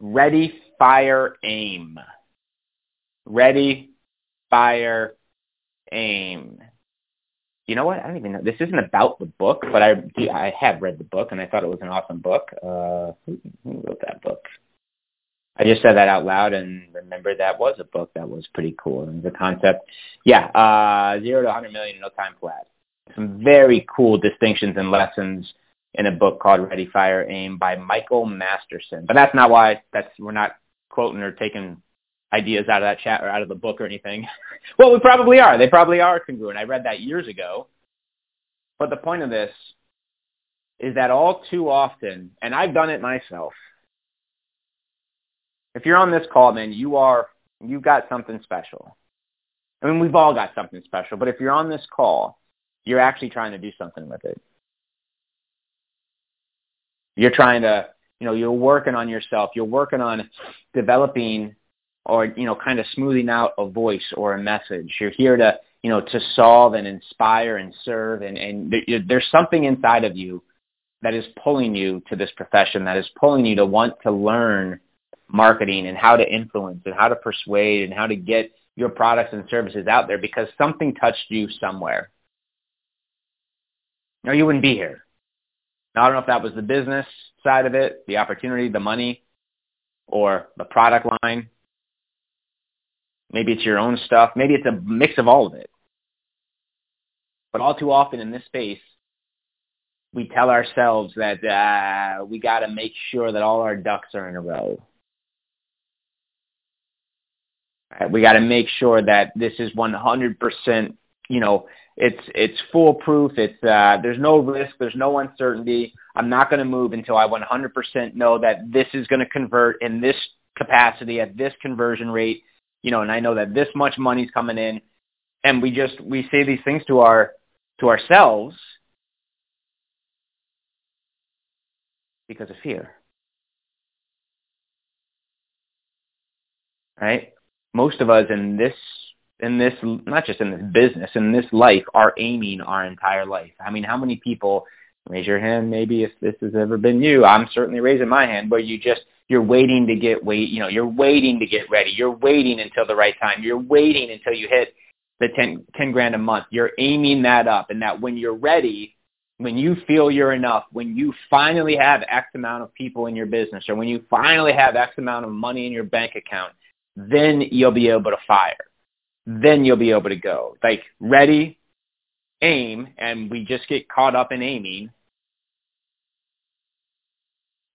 ready, fire, aim. Ready, fire, aim. You know what? I don't even know. This isn't about the book, but I I have read the book and I thought it was an awesome book. Uh, who, wrote that book? I just said that out loud and remember that was a book that was pretty cool. And the concept, yeah, uh, zero to 100 million in no time flat. Some very cool distinctions and lessons in a book called Ready, Fire, Aim by Michael Masterson. But that's not why that's we're not quoting or taking ideas out of that chat or out of the book or anything. well, we probably are. They probably are congruent. I read that years ago. But the point of this is that all too often, and I've done it myself. If you're on this call, man, you are you've got something special. I mean, we've all got something special, but if you're on this call, you're actually trying to do something with it. You're trying to, you know, you're working on yourself. You're working on developing or, you know, kind of smoothing out a voice or a message. You're here to, you know, to solve and inspire and serve. And, and there's something inside of you that is pulling you to this profession, that is pulling you to want to learn marketing and how to influence and how to persuade and how to get your products and services out there because something touched you somewhere. Or you wouldn't be here. Now, I don't know if that was the business side of it, the opportunity, the money, or the product line. Maybe it's your own stuff. Maybe it's a mix of all of it. But all too often in this space, we tell ourselves that uh, we got to make sure that all our ducks are in a row. Right? We got to make sure that this is 100%, you know, it's it's foolproof. It's uh, there's no risk. There's no uncertainty. I'm not going to move until I 100% know that this is going to convert in this capacity at this conversion rate. You know, and I know that this much money's coming in, and we just we say these things to our to ourselves because of fear. Right? Most of us in this in this, not just in this business, in this life, are aiming our entire life. I mean, how many people, raise your hand maybe if this has ever been you, I'm certainly raising my hand, where you just, you're waiting to get wait, you know, you're waiting to get ready. You're waiting until the right time. You're waiting until you hit the 10, 10 grand a month. You're aiming that up and that when you're ready, when you feel you're enough, when you finally have X amount of people in your business or when you finally have X amount of money in your bank account, then you'll be able to fire then you'll be able to go. Like ready, aim, and we just get caught up in aiming,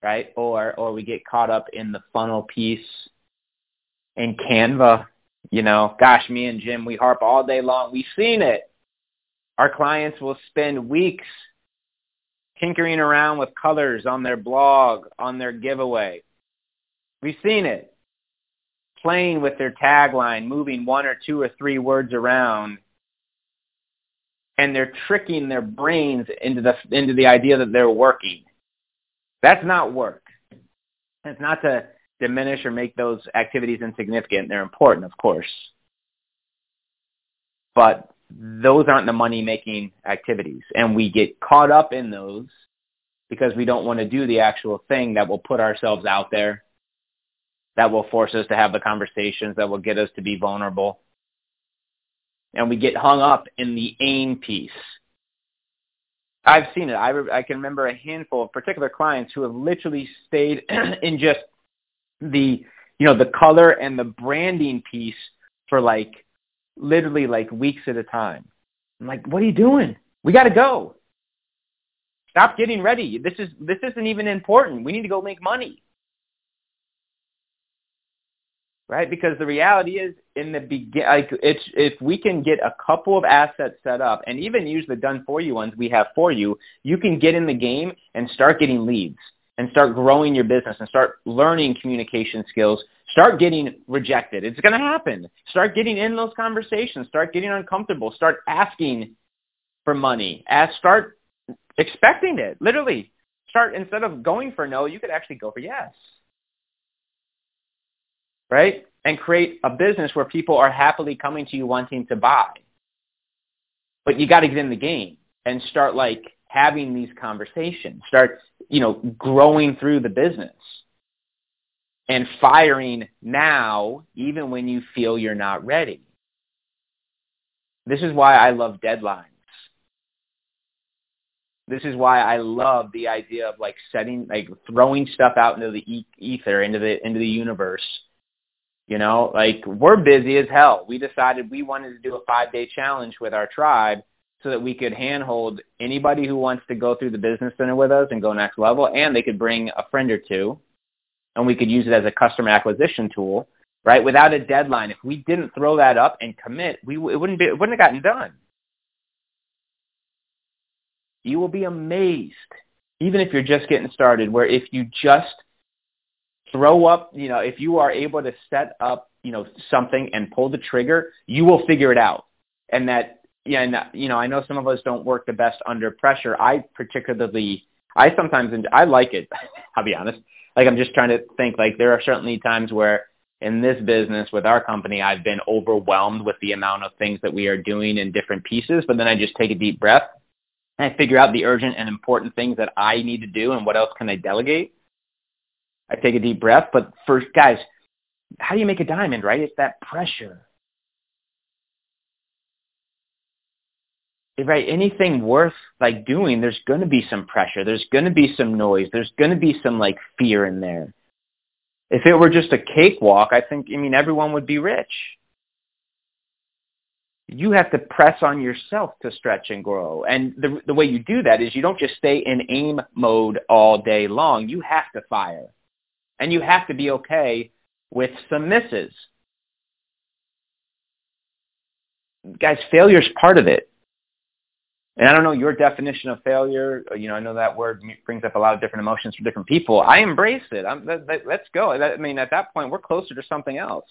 right? Or or we get caught up in the funnel piece in Canva. You know, gosh, me and Jim, we harp all day long. We've seen it. Our clients will spend weeks tinkering around with colors on their blog, on their giveaway. We've seen it playing with their tagline, moving one or two or three words around, and they're tricking their brains into the into the idea that they're working. That's not work. It's not to diminish or make those activities insignificant. They're important, of course. But those aren't the money making activities. And we get caught up in those because we don't want to do the actual thing that will put ourselves out there that will force us to have the conversations that will get us to be vulnerable. And we get hung up in the aim piece. I've seen it. I, re- I can remember a handful of particular clients who have literally stayed in just the, you know, the color and the branding piece for like literally like weeks at a time. I'm like, what are you doing? We got to go. Stop getting ready. This is this isn't even important. We need to go make money right? Because the reality is, in the begin, like it's if we can get a couple of assets set up, and even use the done for you ones we have for you, you can get in the game and start getting leads. and start growing your business and start learning communication skills, start getting rejected. It's going to happen. Start getting in those conversations. Start getting uncomfortable. Start asking for money. Ask, start expecting it. Literally, start instead of going for no, you could actually go for yes. Right? And create a business where people are happily coming to you wanting to buy. But you got to get in the game and start like having these conversations. Start, you know, growing through the business and firing now even when you feel you're not ready. This is why I love deadlines. This is why I love the idea of like setting, like throwing stuff out into the ether, into the into the universe. You know, like we're busy as hell. We decided we wanted to do a five day challenge with our tribe so that we could handhold anybody who wants to go through the business center with us and go next level, and they could bring a friend or two, and we could use it as a customer acquisition tool, right? Without a deadline, if we didn't throw that up and commit, we it wouldn't be it wouldn't have gotten done. You will be amazed, even if you're just getting started, where if you just throw up, you know, if you are able to set up, you know, something and pull the trigger, you will figure it out. And that yeah, and you know, I know some of us don't work the best under pressure. I particularly, I sometimes, I like it. I'll be honest. Like I'm just trying to think. Like there are certainly times where in this business with our company, I've been overwhelmed with the amount of things that we are doing in different pieces. But then I just take a deep breath and I figure out the urgent and important things that I need to do and what else can I delegate. I take a deep breath. But first, guys, how do you make a diamond? Right? It's that pressure right anything worth like doing there's going to be some pressure there's going to be some noise there's going to be some like fear in there if it were just a cakewalk i think i mean everyone would be rich you have to press on yourself to stretch and grow and the the way you do that is you don't just stay in aim mode all day long you have to fire and you have to be okay with some misses guys failure is part of it and I don't know your definition of failure. You know, I know that word brings up a lot of different emotions for different people. I embrace it. I'm, let, let, let's go. I mean, at that point, we're closer to something else.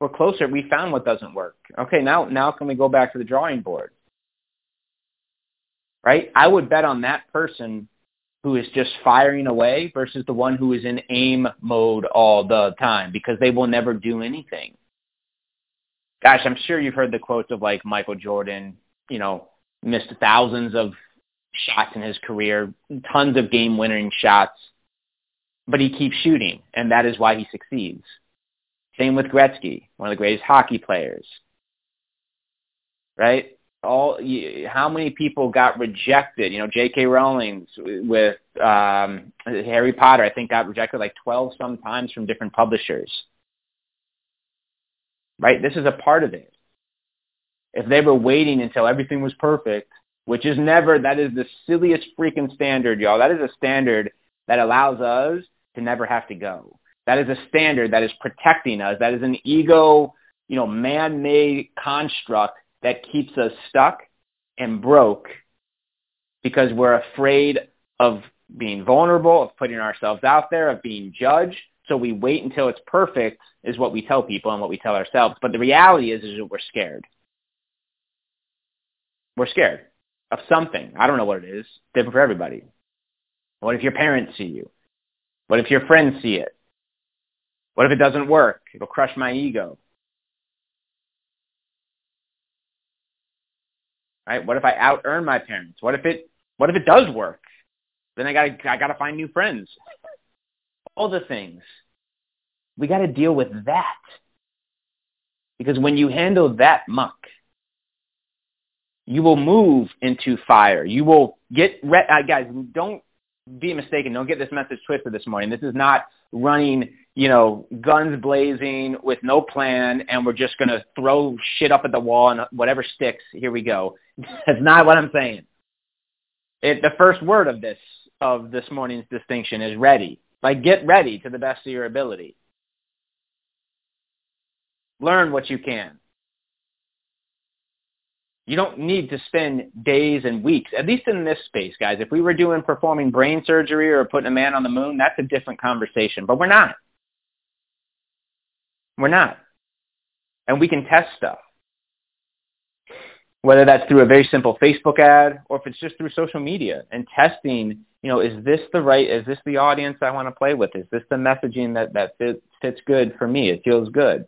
We're closer. We found what doesn't work. Okay, now now can we go back to the drawing board? Right? I would bet on that person who is just firing away versus the one who is in aim mode all the time because they will never do anything. Gosh, I'm sure you've heard the quotes of like Michael Jordan, you know, missed thousands of shots in his career, tons of game-winning shots, but he keeps shooting, and that is why he succeeds. Same with Gretzky, one of the greatest hockey players. Right? All how many people got rejected? You know, J.K. rowling's with um, Harry Potter, I think got rejected like 12 sometimes from different publishers. Right? This is a part of it if they were waiting until everything was perfect, which is never, that is the silliest freaking standard, y'all. That is a standard that allows us to never have to go. That is a standard that is protecting us. That is an ego, you know, man-made construct that keeps us stuck and broke because we're afraid of being vulnerable, of putting ourselves out there, of being judged. So we wait until it's perfect is what we tell people and what we tell ourselves. But the reality is, is that we're scared. We're scared of something. I don't know what it is. Different for everybody. What if your parents see you? What if your friends see it? What if it doesn't work? It'll crush my ego. Right? What if I out earn my parents? What if it what if it does work? Then I gotta I gotta find new friends. All the things. We gotta deal with that. Because when you handle that muck, you will move into fire. You will get, re- uh, guys, don't be mistaken. Don't get this message twisted this morning. This is not running, you know, guns blazing with no plan and we're just going to throw shit up at the wall and whatever sticks, here we go. That's not what I'm saying. It, the first word of this, of this morning's distinction is ready. Like get ready to the best of your ability. Learn what you can You don't need to spend days and weeks, at least in this space, guys. If we were doing performing brain surgery or putting a man on the moon, that's a different conversation, but we're not. We're not. And we can test stuff. Whether that's through a very simple Facebook ad or if it's just through social media and testing, you know, is this the right, is this the audience I want to play with? Is this the messaging that, that fits, fits good for me? It feels good.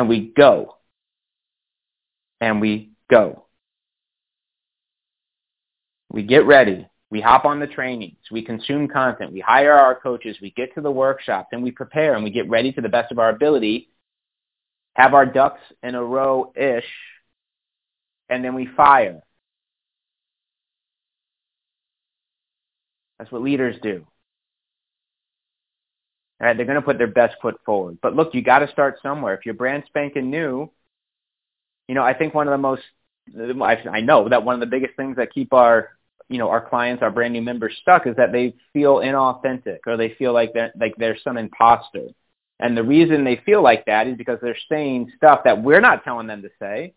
And we go. And we go. We get ready. We hop on the trainings. We consume content. We hire our coaches. We get to the workshops and we prepare and we get ready to the best of our ability, have our ducks in a row-ish, and then we fire. That's what leaders do. Right? They're going to put their best foot forward. But look, you got to start somewhere. If you're brand spanking new, you know, I think one of the most, I know that one of the biggest things that keep our, you know, our clients, our brand new members stuck is that they feel inauthentic or they feel like they're, like they're some imposter. And the reason they feel like that is because they're saying stuff that we're not telling them to say.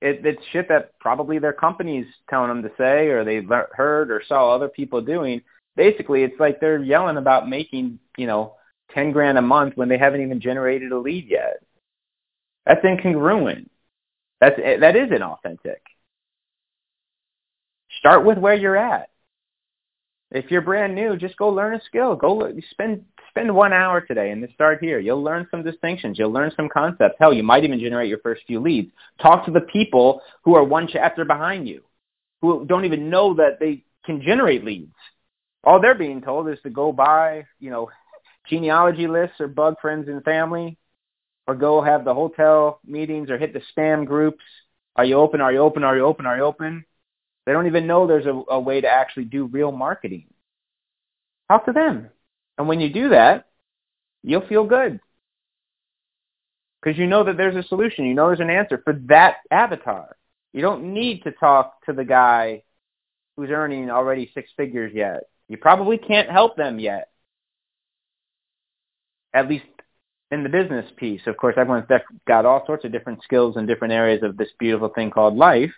It, it's shit that probably their company's telling them to say or they've heard or saw other people doing basically it's like they're yelling about making, you know, 10 grand a month when they haven't even generated a lead yet. That's incongruent. That's, that is inauthentic. Start with where you're at. If you're brand new, just go learn a skill. Go spend spend one hour today and start here. You'll learn some distinctions. You'll learn some concepts. Hell, you might even generate your first few leads. Talk to the people who are one chapter behind you, who don't even know that they can generate leads all they're being told is to go buy, you know, genealogy lists or bug friends and family, or go have the hotel meetings or hit the spam groups. Are you open? Are you open? Are you open? Are you open? They don't even know there's a, a way to actually do real marketing. Talk to them. And when you do that, you'll feel good. Because you know that there's a solution. You know there's an answer for that avatar. You don't need to talk to the guy who's earning already six figures yet. You probably can't help them yet. At least in the business piece. Of course, everyone's got all sorts of different skills in different areas of this beautiful thing called life.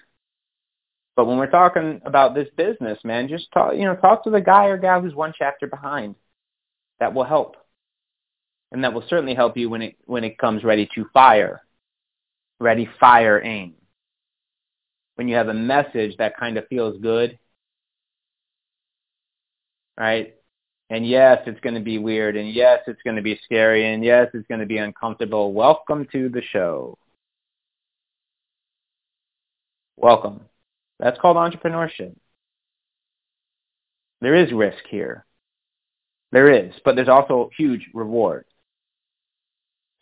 But when we're talking about this business, man, just talk, you know, talk to the guy or gal who's one chapter behind. That will help. And that will certainly help you when it, when it comes ready to fire. Ready, fire, aim. When you have a message that kind of feels good right? And yes, it's going to be weird, and yes, it's going to be scary, and yes, it's going to be uncomfortable. Welcome to the show. Welcome. That's called entrepreneurship. There is risk here. There is, but there's also huge reward.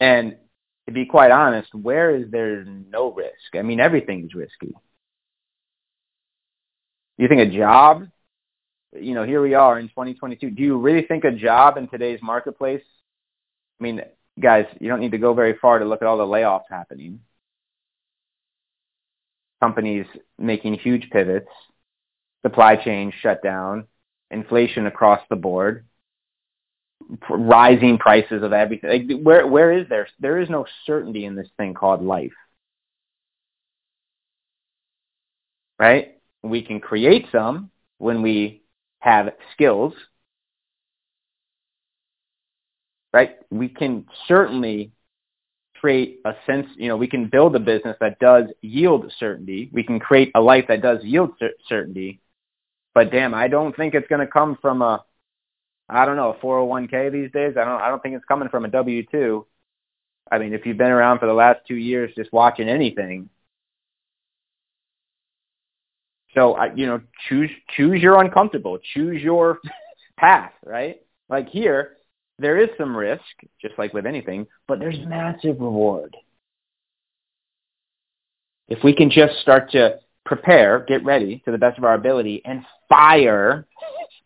And to be quite honest, where is there no risk? I mean, everything is risky. You think a job you know, here we are in 2022. Do you really think a job in today's marketplace? I mean, guys, you don't need to go very far to look at all the layoffs happening. Companies making huge pivots, supply chain shut down, inflation across the board, rising prices of everything. Like, where where is there? There is no certainty in this thing called life. Right? We can create some when we have skills, right? We can certainly create a sense, you know, we can build a business that does yield certainty. We can create a life that does yield cer- certainty. But damn, I don't think it's going to come from a, I don't know, a 401k these days. I don't, I don't think it's coming from a W-2. I mean, if you've been around for the last two years just watching anything, so, you know, choose choose your uncomfortable, choose your path, right? Like here, there is some risk, just like with anything, but there's massive reward. If we can just start to prepare, get ready to the best of our ability, and fire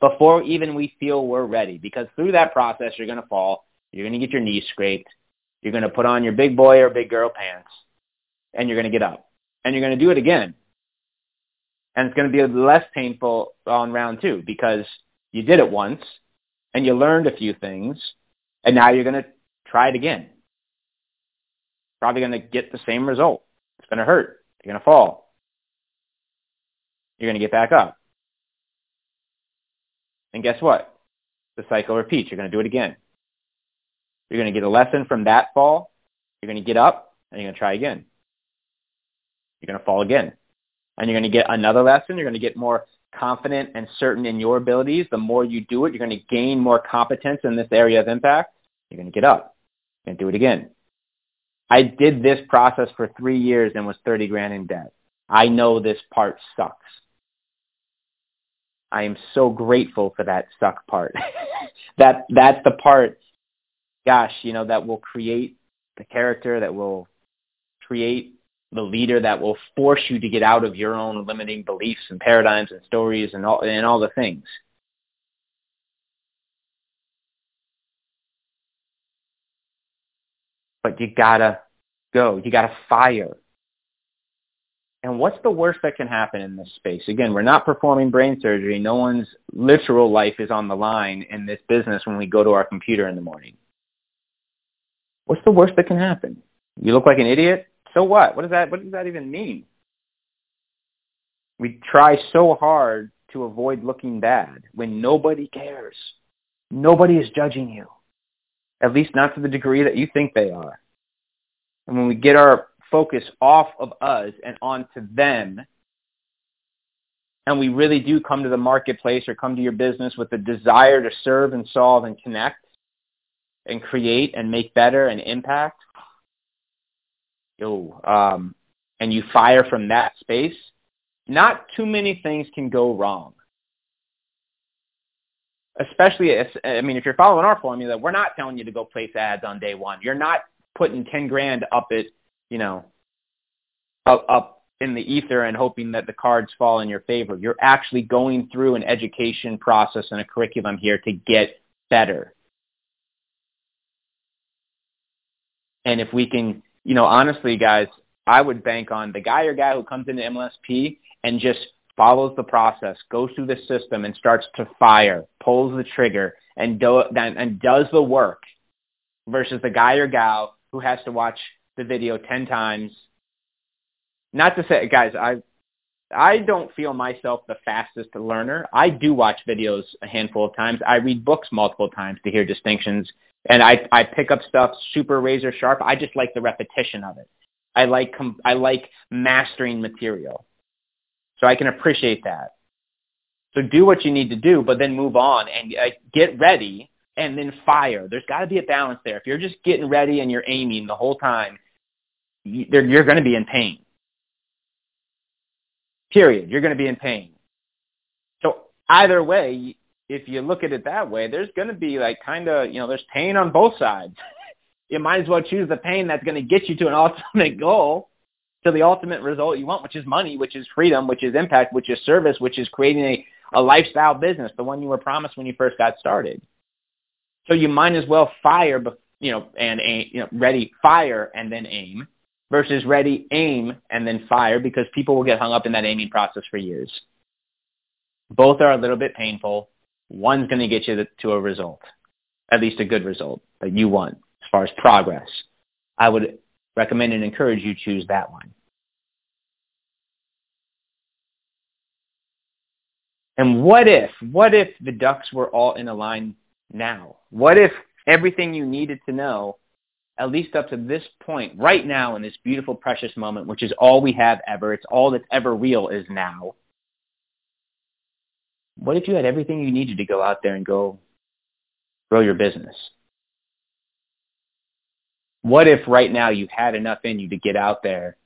before even we feel we're ready, because through that process, you're going to fall, you're going to get your knees scraped, you're going to put on your big boy or big girl pants, and you're going to get up, and you're going to do it again and it's going to be less painful on round two because you did it once and you learned a few things and now you're going to try it again. probably going to get the same result. It's going to hurt. You're going to fall. You're going to get back up. And guess what? The cycle repeats. You're going to do it again. You're going to get a lesson from that fall. You're going to get up and you're going to try again. You're going to fall again. And you're going to get another lesson. You're going to get more confident and certain in your abilities. The more you do it, you're going to gain more competence in this area of impact. You're going to get up and do it again. I did this process for three years and was 30 grand in debt. I know this part sucks. I am so grateful for that suck part. that that's the part, gosh, you know, that will create the character that will create the leader that will force you to get out of your own limiting beliefs and paradigms and stories and all and all the things. But you gotta go. You gotta fire. And what's the worst that can happen in this space? Again, we're not performing brain surgery. No one's literal life is on the line in this business when we go to our computer in the morning. What's the worst that can happen? You look like an idiot? So what? What does that what does that even mean? We try so hard to avoid looking bad when nobody cares. Nobody is judging you. At least not to the degree that you think they are. And when we get our focus off of us and onto them. And we really do come to the marketplace or come to your business with the desire to serve and solve and connect and create and make better and impact. Yo, um, and you fire from that space, not too many things can go wrong. Especially if, I mean, if you're following our formula, we're not telling you to go place ads on day one. You're not putting 10 grand up at you know, up, up in the ether and hoping that the cards fall in your favor. You're actually going through an education process and a curriculum here to get better. And if we can, you know, honestly, guys, I would bank on the guy or guy who comes into MLSP and just follows the process, goes through the system and starts to fire, pulls the trigger, and, do, and, does the work versus the guy or gal who has to watch the video 10 times. Not to say, guys, I, I don't feel myself the fastest learner. I do watch videos a handful of times. I read books multiple times to hear distinctions. And I, I pick up stuff super razor sharp. I just like the repetition of it. I like, I like mastering material. So I can appreciate that. So do what you need to do, but then move on and uh, get ready and then fire. There's got to be a balance there. If you're just getting ready and you're aiming the whole time, you're going to be in pain. Period. You're going to be in pain. So either way, if you look at it that way, there's going to be like kind of, you know, there's pain on both sides. you might as well choose the pain that's going to get you to an ultimate goal, to the ultimate result you want, which is money, which is freedom, which is impact, which is service, which is creating a, a lifestyle business, the one you were promised when you first got started. So you might as well fire, you know, and aim, you know, ready, fire, and then aim versus ready, aim, and then fire because people will get hung up in that aiming process for years. Both are a little bit painful. One's going to get you to a result, at least a good result that you want as far as progress. I would recommend and encourage you choose that one. And what if, what if the ducks were all in a line now? What if everything you needed to know at least up to this point, right now in this beautiful, precious moment, which is all we have ever, it's all that's ever real is now. What if you had everything you needed to go out there and go grow your business? What if right now you had enough in you to get out there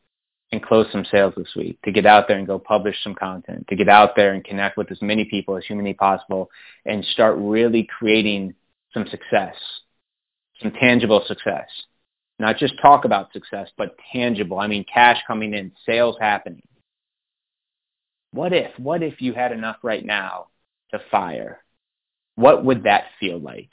and close some sales this week, to get out there and go publish some content, to get out there and connect with as many people as humanly possible and start really creating some success some tangible success. Not just talk about success, but tangible. I mean, cash coming in, sales happening. What if, what if you had enough right now to fire? What would that feel like?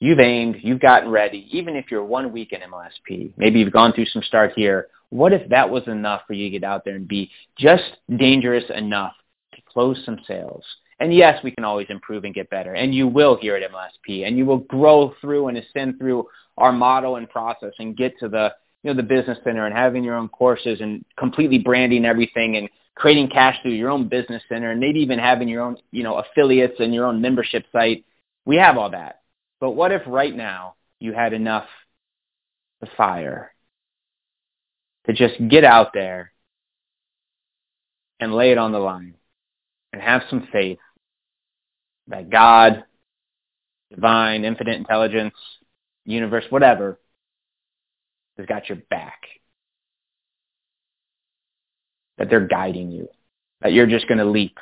You've aimed, you've gotten ready, even if you're one week in MLSP, maybe you've gone through some start here. What if that was enough for you to get out there and be just dangerous enough to close some sales And yes, we can always improve and get better. And you will here at MLSP. And you will grow through and ascend through our model and process and get to the you know the business center and having your own courses and completely branding everything and creating cash through your own business center and maybe even having your own you know affiliates and your own membership site. We have all that. But what if right now you had enough to fire to just get out there and lay it on the line and have some faith that God, divine, infinite intelligence, universe, whatever, has got your back. That they're guiding you. That you're just going to leap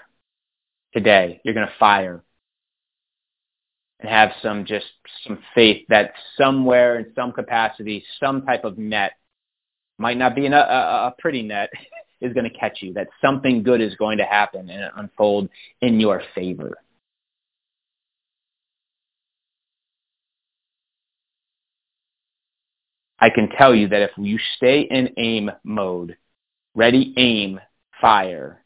today. You're going to fire. And have some just some faith that somewhere in some capacity, some type of net, might not be a, a, a pretty net, is going to catch you. That something good is going to happen and unfold in your favor. I can tell you that if you stay in aim mode, ready, aim, fire,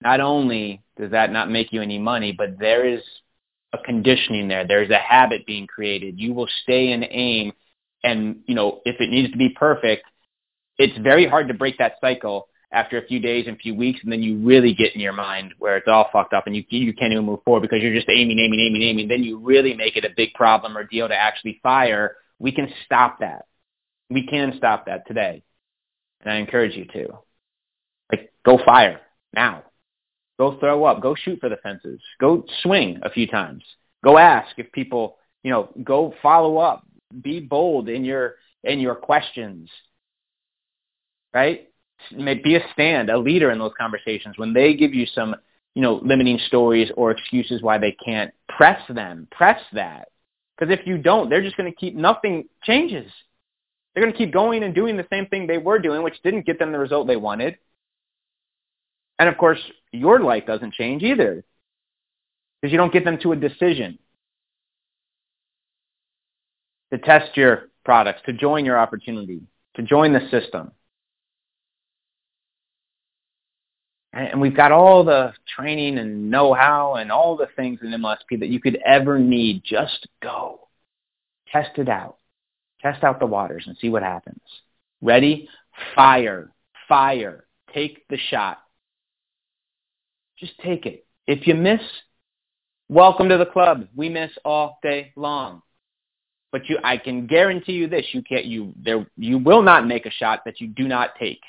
not only does that not make you any money, but there is a conditioning there. There's a habit being created. You will stay in aim and, you know, if it needs to be perfect, it's very hard to break that cycle after a few days and a few weeks, and then you really get in your mind where it's all fucked up and you you can't even move forward because you're just aiming, aiming, aiming, aiming. Then you really make it a big problem or deal to actually fire we can stop that. We can stop that today. And I encourage you to. Like, go fire now. Go throw up. Go shoot for the fences. Go swing a few times. Go ask if people, you know, go follow up. Be bold in your in your questions. Right? Be a stand, a leader in those conversations. When they give you some, you know, limiting stories or excuses why they can't, press them. Press that. Because if you don't, they're just going to keep, nothing changes. They're going to keep going and doing the same thing they were doing, which didn't get them the result they wanted. And of course, your life doesn't change either because you don't get them to a decision to test your products, to join your opportunity, to join the system. And we've got all the training and know-how and all the things in MLSP that you could ever need. Just go. Test it out. Test out the waters and see what happens. Ready? Fire. Fire. Take the shot. Just take it. If you miss, welcome to the club. We miss all day long. But you, I can guarantee you this: you can't, you there, you will not make a shot that you do not take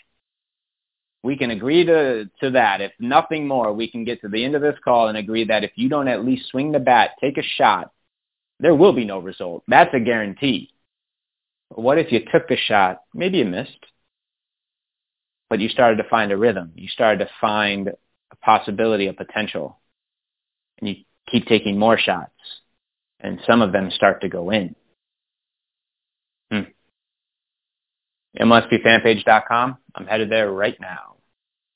we can agree to, to that. If nothing more, we can get to the end of this call and agree that if you don't at least swing the bat, take a shot, there will be no result. That's a guarantee. What if you took the shot? Maybe you missed, but you started to find a rhythm. You started to find a possibility, a potential, and you keep taking more shots, and some of them start to go in. Hmm. MLSPfanpage.com. I'm headed there right now.